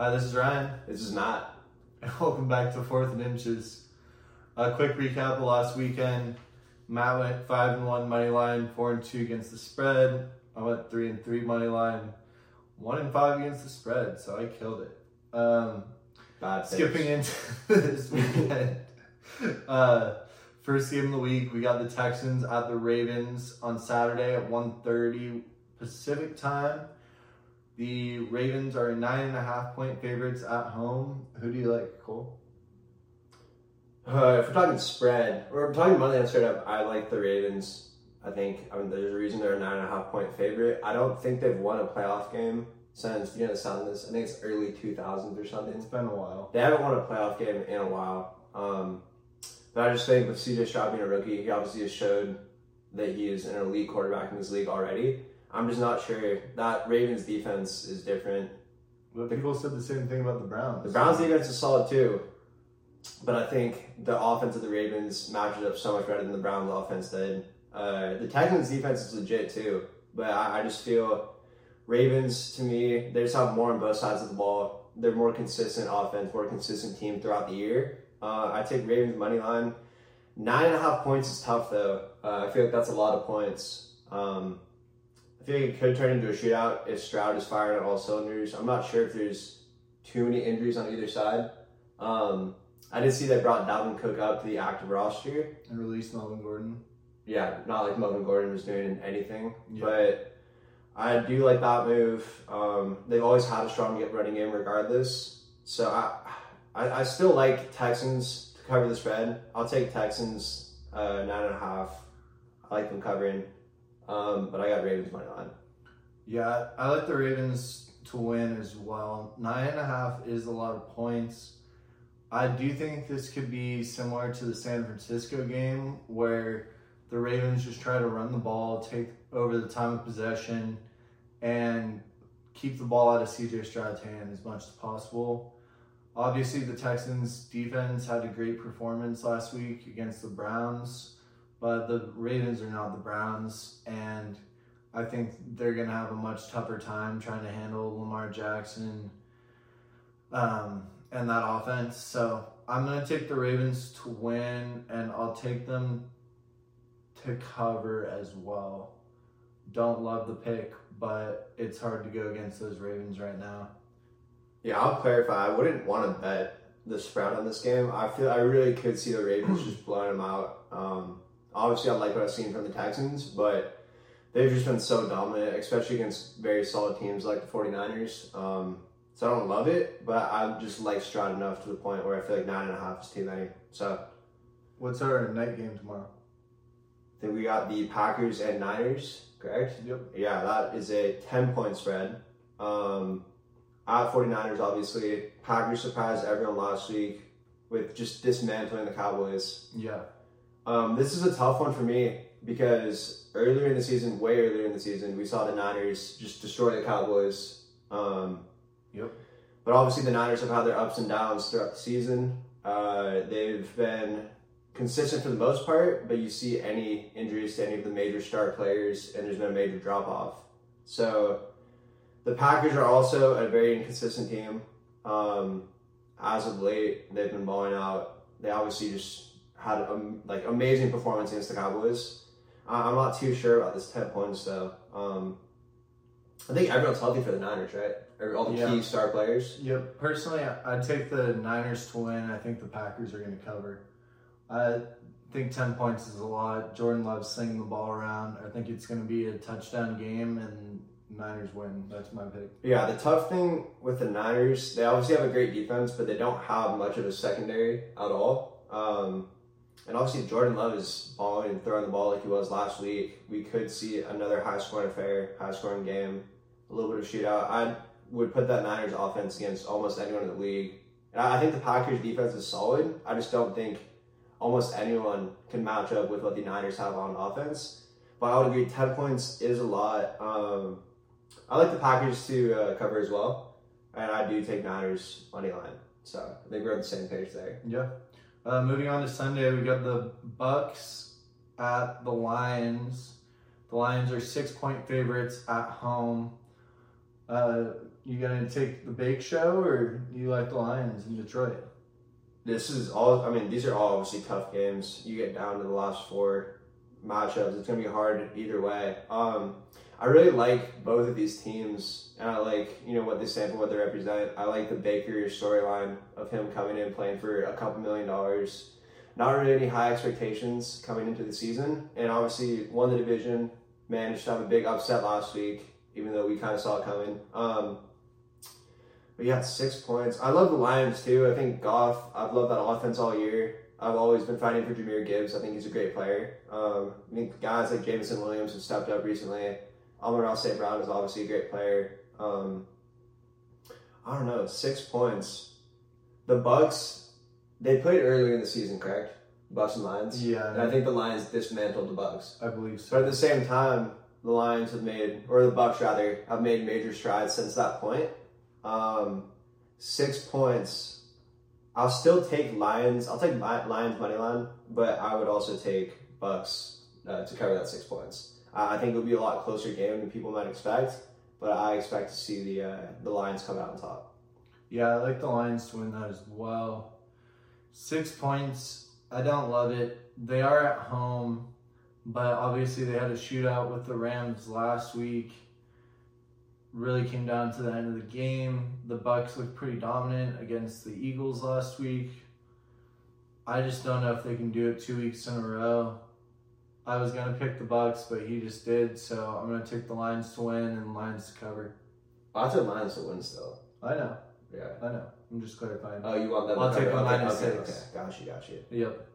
Hi, this is Ryan. This is Matt. And welcome back to Fourth and Inches. A quick recap of last weekend. Matt went five and one money line, four and two against the spread. I went three and three money line, one and five against the spread. So I killed it. Um, Bad skipping into this weekend. uh, first game of the week, we got the Texans at the Ravens on Saturday at 1.30 Pacific time. The Ravens are nine and a half point favorites at home. Who do you like, Cole? Uh, if we're talking spread, or we're talking money straight up, I like the Ravens. I think I mean there's a reason they're a nine and a half point favorite. I don't think they've won a playoff game since you know the sound of this. I think it's early 2000s or something. It's been a while. They haven't won a playoff game in a while. Um, but I just think with CJ Stroud being a rookie, he obviously has showed that he is an elite quarterback in this league already. I'm just not sure that Ravens defense is different. But people said the same thing about the Browns. The Browns defense is solid too, but I think the offense of the Ravens matches up so much better than the Browns offense did. Uh, the Texans defense is legit too, but I, I just feel Ravens to me they just have more on both sides of the ball. They're more consistent offense, more consistent team throughout the year. Uh, I take Ravens money line. Nine and a half points is tough though. Uh, I feel like that's a lot of points. Um, I feel like it could turn into a shootout if Stroud is firing on all cylinders. I'm not sure if there's too many injuries on either side. Um, I did see they brought Dalvin Cook up to the active roster. And released Melvin Gordon. Yeah, not like Melvin Gordon was doing anything, Yeah. but I do like that move. Um, they've always had a strong running game regardless. So I, I, I still like Texans to cover the spread. I'll take Texans uh, nine and a half. I like them covering, um, but I got Ravens money line. Yeah, I like the Ravens to win as well. Nine and a half is a lot of points. I do think this could be similar to the San Francisco game where the Ravens just try to run the ball, take over the time of possession, and keep the ball out of CJ Stroud's hand as much as possible. Obviously, the Texans defense had a great performance last week against the Browns, but the Ravens are not the Browns, and I think they're going to have a much tougher time trying to handle Lamar Jackson um, and that offense. So I'm going to take the Ravens to win, and I'll take them to cover as well. Don't love the pick, but it's hard to go against those Ravens right now. Yeah, I'll clarify. I wouldn't want to bet the spread on this game. I feel I really could see the Ravens just blowing them out. Um, obviously, I like what I've seen from the Texans, but they've just been so dominant, especially against very solid teams like the 49ers. Um, so I don't love it, but I just like Stroud enough to the point where I feel like nine and a half is too many. So What's our night game tomorrow? I think we got the Packers and Niners, correct? Yep. Yeah, that is a 10 point spread. Um, at 49ers, obviously. Packers surprised everyone last week with just dismantling the Cowboys. Yeah. Um, this is a tough one for me because earlier in the season, way earlier in the season, we saw the Niners just destroy the Cowboys. Um, Yep. But obviously, the Niners have had their ups and downs throughout the season. Uh, they've been consistent for the most part, but you see any injuries to any of the major star players, and there's been a major drop off. So the Packers are also a very inconsistent team. Um, as of late, they've been balling out. They obviously just had um, like amazing performance against the Cowboys. I- I'm not too sure about this ten points though. Um, I think everyone's healthy for the Niners, right? All the Yeah. key star players. Yep. Personally, I'd take the Niners to win. I think the Packers are going to cover. I think 10 points is a lot. Jordan loves slinging the ball around. I think it's going to be a touchdown game, and Niners win. That's my pick. Yeah, the tough thing with the Niners, they obviously have a great defense, but they don't have much of a secondary at all. Um, and obviously, Jordan Love is balling and throwing the ball like he was last week. We could see another high scoring affair, high scoring game, a little bit of shootout. I would put that Niners offense against almost anyone in the league. And I think the Packers defense is solid. I just don't think almost anyone can match up with what the Niners have on offense. But I would agree, 10 points is a lot. Um, I like the Packers to uh, cover as well, and I do take Niners money line. So I think we're on the same page there. Yeah. Uh, moving on to Sunday, we got the Bucks at the Lions. The Lions are six point favorites at home. Uh, You gonna take the Bake Show or you like the Lions in Detroit? This is all. I mean, these are all obviously tough games. You get down to the last four matchups. It's gonna be hard either way. Um, I really like both of these teams, and I like you know what they stand for, what they represent. I like the Baker storyline of him coming in playing for a couple million dollars. Not really any high expectations coming into the season, and obviously won the division. Managed to have a big upset last week, even though we kind of saw it coming. Um, but yeah, six points. I love the Lions too. I think Goff. I've loved that offense all year. I've always been fighting for Jahmyr Gibbs. I think he's a great player. Um, I think guys like Jameson Williams have stepped up recently. Amon-Ra St. Brown is obviously a great player. Um, I don't know, six points. The Bucks, they played earlier in the season, correct? Bucks and Lions. Yeah, And I think the Lions dismantled the Bucks. I believe so. But at the same time, the Lions have made, or the Bucks rather, have made major strides since that point. Um, six points. I'll still take Lions. I'll take Lions money line, but I would also take Bucks uh, to cover that six points. Uh, I think it'll be a lot closer game than people might expect, but I expect to see the uh, the Lions come out on top. Yeah, I like the Lions to win that as well. Six points. I don't love it. They are at home, but obviously they had a shootout with the Rams last week. Really came down to the end of the game. The Bucks looked pretty dominant against the Eagles last week. I just don't know if they can do it two weeks in a row. I was gonna pick the Bucks, but he just did, so I'm gonna take the Lions to win and Lions to cover. I took Lions to win still. I know, Yeah. I know. I'm just clarifying. Oh, you want them? I'll to take cover? the okay, minus okay, six. Okay, got you, got you. Yep.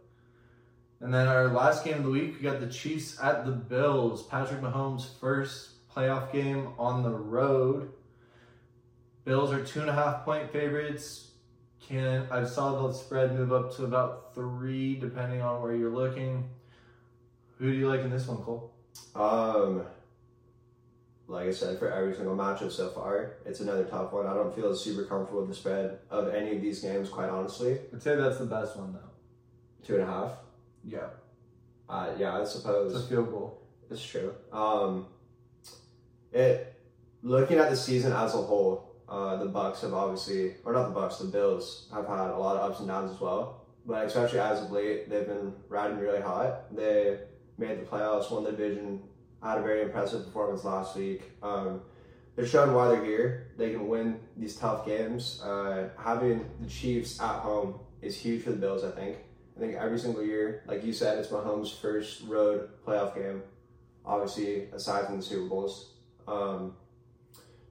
And then our last game of the week, we got the Chiefs at the Bills. Patrick Mahomes' first playoff game on the road. Bills are two and a half point favorites. Can I saw the spread move up to about three, depending on where you're looking. Who do you like in this one, Cole? Um, like I said, for every single matchup so far, it's another tough one. I don't feel super comfortable with the spread of any of these games, quite honestly. I'd say that's the best one, though. Two and a half. Yeah, Uh, yeah, I suppose. it's a field goal. it's true. Um, it looking at the season as a whole, uh, the Bucks have obviously, or not the Bucks, the Bills have had a lot of ups and downs as well. But especially as of late, they've been riding really hot. They made the playoffs, won the division, had a very impressive performance last week. Um, they're showing why they're here. They can win these tough games. Uh, having the Chiefs at home is huge for the Bills. I think. I think every single year, like you said, it's Mahomes' first road playoff game. Obviously, aside from the Super Bowls, um,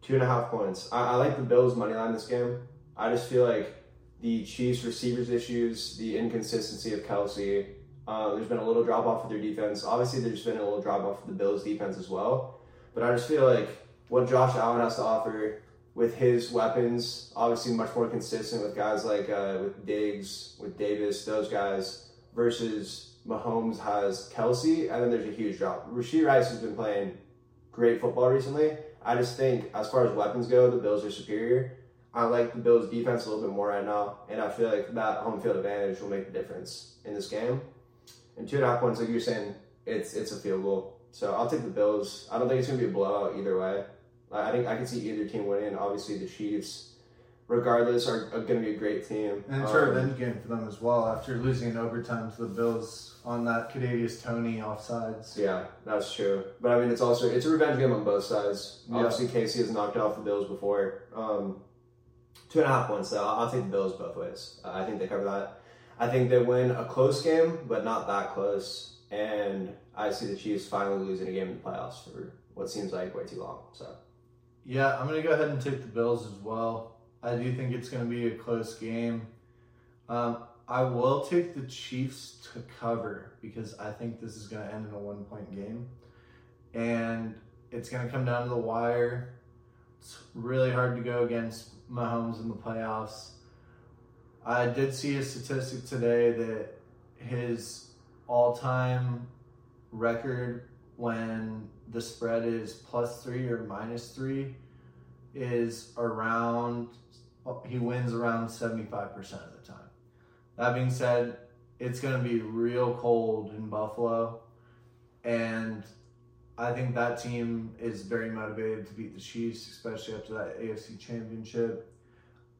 two and a half points. I, I like the Bills' money line this game. I just feel like the Chiefs' receivers issues, the inconsistency of Kelce. Uh, there's been a little drop off with their defense. Obviously, there's been a little drop off with the Bills' defense as well. But I just feel like what Josh Allen has to offer with his weapons, obviously much more consistent with guys like uh, with Diggs, with Davis, those guys, versus Mahomes has Kelce, and then there's a huge drop. Rasheed Rice has been playing great football recently. I just think, as far as weapons go, the Bills are superior. I like the Bills' defense a little bit more right now, and I feel like that home field advantage will make the difference in this game. And two and a half points, like you're saying, it's it's a field goal. So I'll take the Bills. I don't think it's gonna be a blowout either way. I think I can see either team winning. Obviously, the Chiefs, regardless, are, are going to be a great team. And it's Um, a revenge game for them as well after losing in overtime to the Bills on that Kadarius Toney offsides. Yeah, that's true. But I mean, it's also it's a revenge game on both sides. Yeah. Obviously, KC has knocked off the Bills before. Um, two and a half points, though. I'll take the Bills both ways. Uh, I think they cover that. I think they win a close game, but not that close. And I see the Chiefs finally losing a game in the playoffs for what seems like way too long. So Yeah, I'm going to go ahead and take the Bills as well. I do think it's going to be a close game. Um, I will take the Chiefs to cover because I think this is going to end in a one point game. And it's going to come down to the wire. It's really hard to go against Mahomes in the playoffs. I did see a statistic today that his all time record when the spread is plus three or minus three is around he wins around 75% of the time that being said it's going to be real cold in buffalo and I think that team is very motivated to beat the Chiefs, especially after that AFC Championship.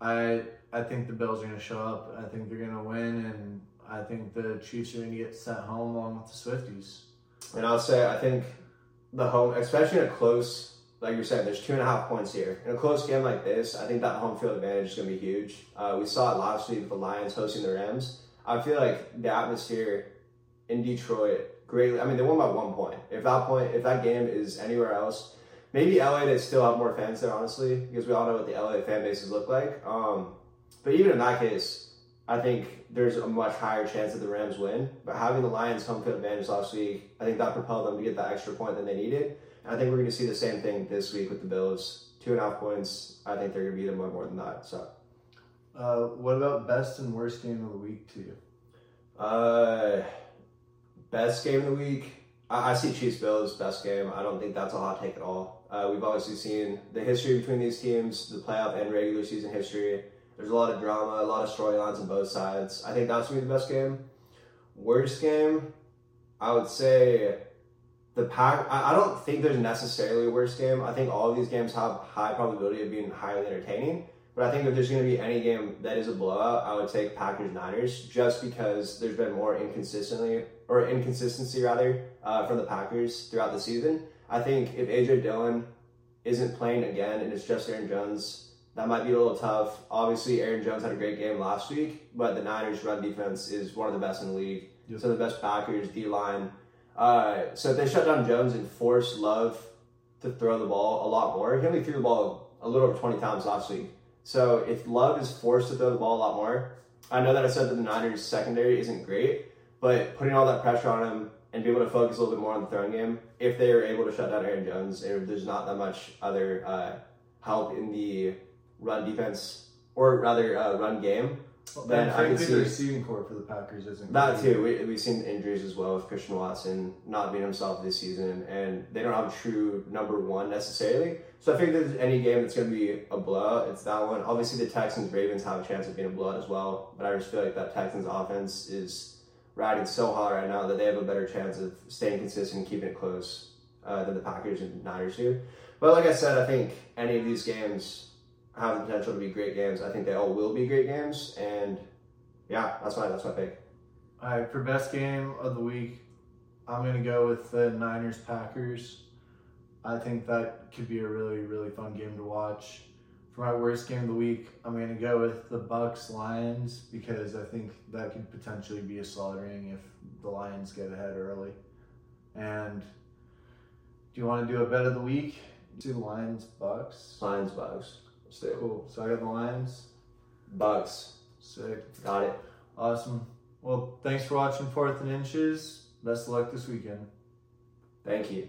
I I think the Bills are going to show up. I think they're going to win, and I think the Chiefs are going to get sent home along with the Swifties. And I'll say I think the home, especially in a close, like you're saying, there's two and a half points here. In a close game like this, I think that home field advantage is going to be huge. Uh, we saw it last week with the Lions hosting the Rams. I feel like the atmosphere in Detroit greatly. I mean, they won by one point. If that point, if that game is anywhere else, maybe LA they still have more fans there, honestly, because we all know what the LA fan bases look like. Um, but even in that case, I think there's a much higher chance that the Rams win. But having the Lions home field advantage last week, I think that propelled them to get that extra point that they needed. And I think we're going to see the same thing this week with the Bills. Two and a half points. I think they're going to beat them by more than that. So. Uh, what about best and worst game of the week to you? Uh, best game of the week. I, I see Chiefs Bills best game. I don't think that's a hot take at all. Uh, we've obviously seen the history between these teams, the playoff and regular season history. There's a lot of drama, a lot of storylines on both sides. I think that's gonna be the best game. Worst game, I would say the pack. I, I don't think there's necessarily a worst game. I think all of these games have high probability of being highly entertaining. But I think if there's going to be any game that is a blowout, I would take Packers Niners just because there's been more inconsistently or inconsistency rather uh, from the Packers throughout the season. I think if AJ Dillon isn't playing again and it's just Aaron Jones, that might be a little tough. Obviously, Aaron Jones had a great game last week, but the Niners' run defense is one of the best in the league. Yep. So the best backers, D line. Uh, so if they shut down Jones and force Love to throw the ball a lot more, he only threw the ball a little over 20 times last week. So if Love is forced to throw the ball a lot more, I know that I said that the Niners secondary isn't great, but putting all that pressure on him and be able to focus a little bit more on the throwing game, if they are able to shut down Aaron Jones, and there's not that much other uh, help in the run defense or rather uh, run game, well, then I can see the receiving corps for the Packers isn't that too. We, we've seen injuries as well with Christian Watson not being himself this season, and they don't have a true number one necessarily. So I think there's any game that's going to be a blowout, it's that one. Obviously, the Texans Ravens have a chance of being a blowout as well, but I just feel like that Texans offense is riding so hot right now that they have a better chance of staying consistent and keeping it close uh, than the Packers and Niners do. But like I said, I think any of these games have the potential to be great games. I think they all will be great games, and yeah, that's my that's my pick. All right, for best game of the week, I'm gonna go with the Niners Packers. I think that could be a really really fun game to watch. For my worst game of the week, I'm gonna go with the Bucks Lions because I think that could potentially be a slaughtering if the Lions get ahead early. And do you want to do a bet of the week? Do Lions Bucks. Lions Bucks. Cool. So I got the Lions. Bucks. Sick. Got it. Awesome. Well, thanks for watching Fourth and Inches. Best of luck this weekend. Thank you.